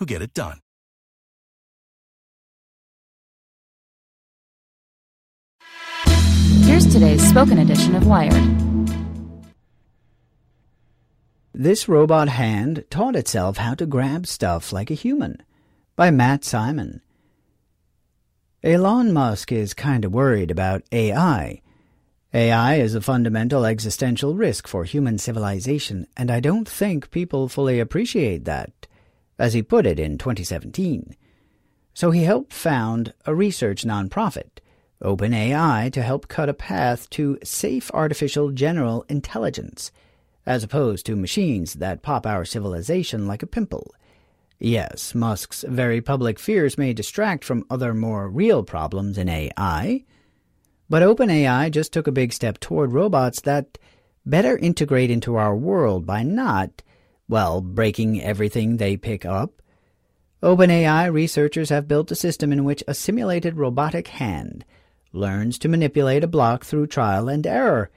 who get it done. Here's today's spoken edition of Wired. This robot hand taught itself how to grab stuff like a human. By Matt Simon. Elon Musk is kind of worried about AI. AI is a fundamental existential risk for human civilization, and I don't think people fully appreciate that, as he put it in 2017. So he helped found a research nonprofit, OpenAI, to help cut a path to safe artificial general intelligence, as opposed to machines that pop our civilization like a pimple. Yes, Musk's very public fears may distract from other more real problems in AI, but OpenAI just took a big step toward robots that better integrate into our world by not, well, breaking everything they pick up. OpenAI researchers have built a system in which a simulated robotic hand learns to manipulate a block through trial and error,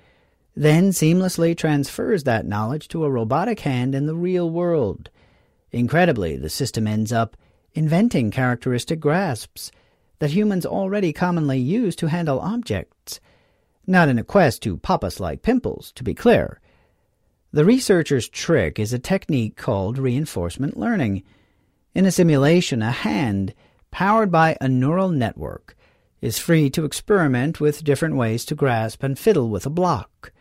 then seamlessly transfers that knowledge to a robotic hand in the real world. Incredibly, the system ends up inventing characteristic grasps that humans already commonly use to handle objects, not in a quest to pop us like pimples, to be clear. The researcher's trick is a technique called reinforcement learning. In a simulation, a hand, powered by a neural network, is free to experiment with different ways to grasp and fiddle with a block.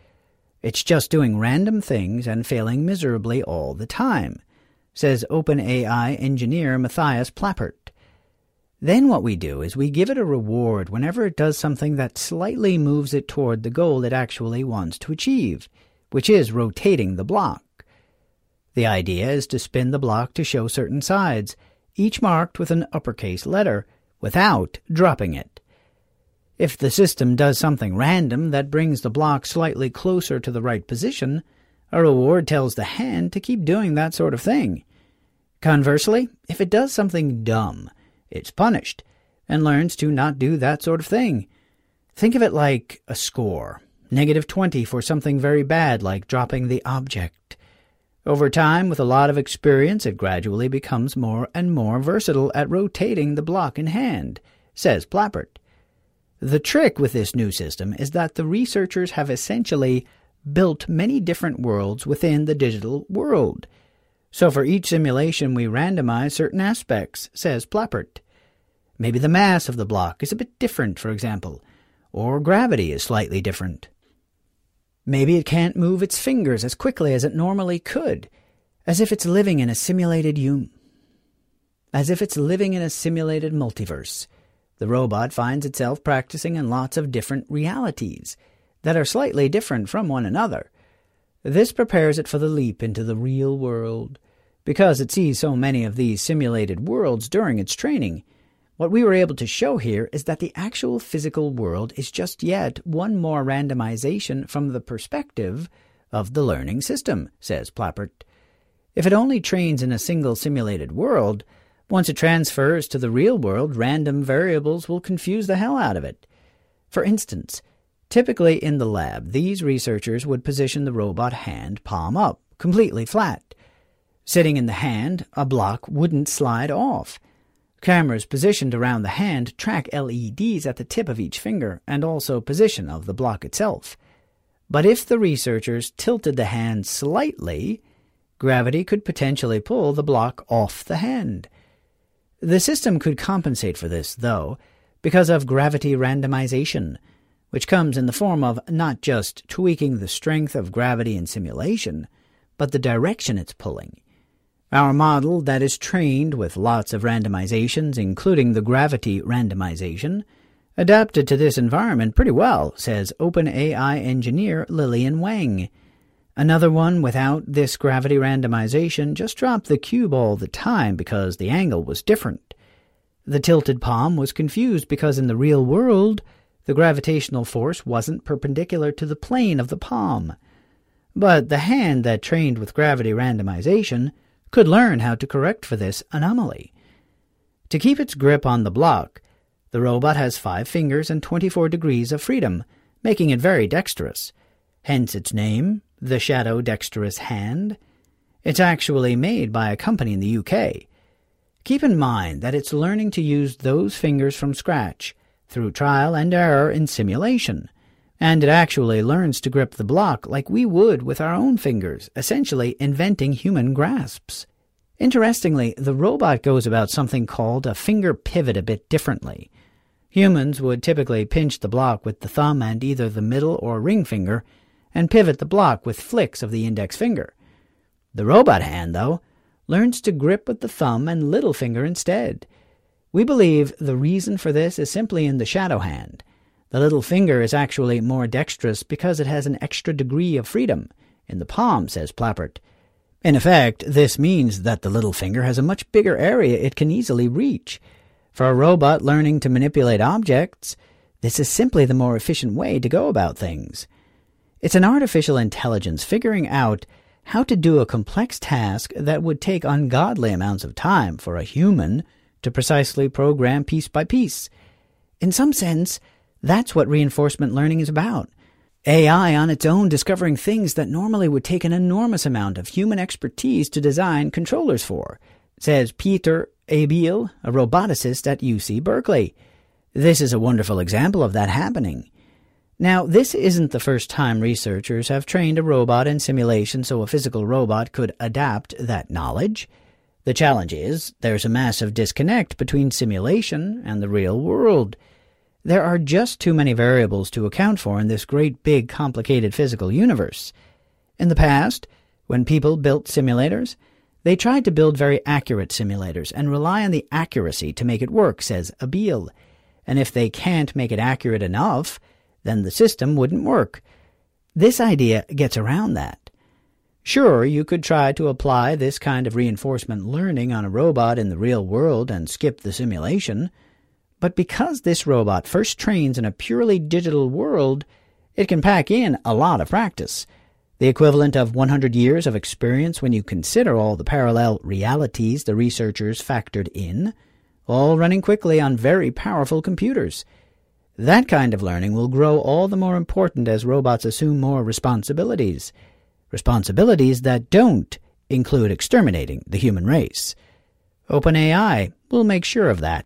It's just doing random things and failing miserably all the time says OpenAI engineer Matthias Plappert. Then what we do is we give it a reward whenever it does something that slightly moves it toward the goal it actually wants to achieve, which is rotating the block. The idea is to spin the block to show certain sides, each marked with an uppercase letter, without dropping it. If the system does something random that brings the block slightly closer to the right position, a reward tells the hand to keep doing that sort of thing. Conversely, if it does something dumb, it's punished and learns to not do that sort of thing. Think of it like a score negative 20 for something very bad like dropping the object. Over time, with a lot of experience, it gradually becomes more and more versatile at rotating the block in hand, says Plappert. The trick with this new system is that the researchers have essentially built many different worlds within the digital world. So for each simulation, we randomize certain aspects, says Plappert. Maybe the mass of the block is a bit different, for example, or gravity is slightly different. Maybe it can't move its fingers as quickly as it normally could, as if it's living in a simulated um, as if it's living in a simulated multiverse. The robot finds itself practicing in lots of different realities that are slightly different from one another. This prepares it for the leap into the real world. Because it sees so many of these simulated worlds during its training, what we were able to show here is that the actual physical world is just yet one more randomization from the perspective of the learning system, says Plappert. If it only trains in a single simulated world, once it transfers to the real world, random variables will confuse the hell out of it. For instance, Typically in the lab, these researchers would position the robot hand palm up, completely flat. Sitting in the hand, a block wouldn't slide off. Cameras positioned around the hand track LEDs at the tip of each finger and also position of the block itself. But if the researchers tilted the hand slightly, gravity could potentially pull the block off the hand. The system could compensate for this, though, because of gravity randomization – which comes in the form of not just tweaking the strength of gravity in simulation, but the direction it's pulling. Our model that is trained with lots of randomizations, including the gravity randomization, adapted to this environment pretty well, says OpenAI engineer Lilian Weng. Another one without this gravity randomization just dropped the cube all the time because the angle was different. The tilted palm was confused because in the real world, the gravitational force wasn't perpendicular to the plane of the palm. But the hand that trained with gravity randomization could learn how to correct for this anomaly. To keep its grip on the block, the robot has five fingers and 24 degrees of freedom, making it very dexterous. Hence its name, the Shadow Dexterous Hand. It's actually made by a company in the UK. Keep in mind that it's learning to use those fingers from scratch, through trial and error in simulation. And it actually learns to grip the block like we would with our own fingers, essentially inventing human grasps. Interestingly, the robot goes about something called a finger pivot a bit differently. Humans would typically pinch the block with the thumb and either the middle or ring finger, and pivot the block with flicks of the index finger. The robot hand, though, learns to grip with the thumb and little finger instead. We believe the reason for this is simply in the shadow hand. The little finger is actually more dexterous because it has an extra degree of freedom in the palm, says Plappert. In effect, this means that the little finger has a much bigger area it can easily reach. For a robot learning to manipulate objects, this is simply the more efficient way to go about things. It's an artificial intelligence figuring out how to do a complex task that would take ungodly amounts of time for a human to precisely program piece by piece. In some sense, that's what reinforcement learning is about. AI on its own discovering things that normally would take an enormous amount of human expertise to design controllers for, says Peter Abbeel, a roboticist at UC Berkeley. This is a wonderful example of that happening. Now, this isn't the first time researchers have trained a robot in simulation so a physical robot could adapt that knowledge. The challenge is there's a massive disconnect between simulation and the real world. There are just too many variables to account for in this great big complicated physical universe. In the past, when people built simulators, they tried to build very accurate simulators and rely on the accuracy to make it work, says Abbeel. And if they can't make it accurate enough, then the system wouldn't work. This idea gets around that. Sure, you could try to apply this kind of reinforcement learning on a robot in the real world and skip the simulation, but because this robot first trains in a purely digital world, it can pack in a lot of practice the equivalent of 100 years of experience when you consider all the parallel realities the researchers factored in, all running quickly on very powerful computers. That kind of learning will grow all the more important as robots assume more responsibilities. Responsibilities that don't include exterminating the human race. OpenAI will make sure of that.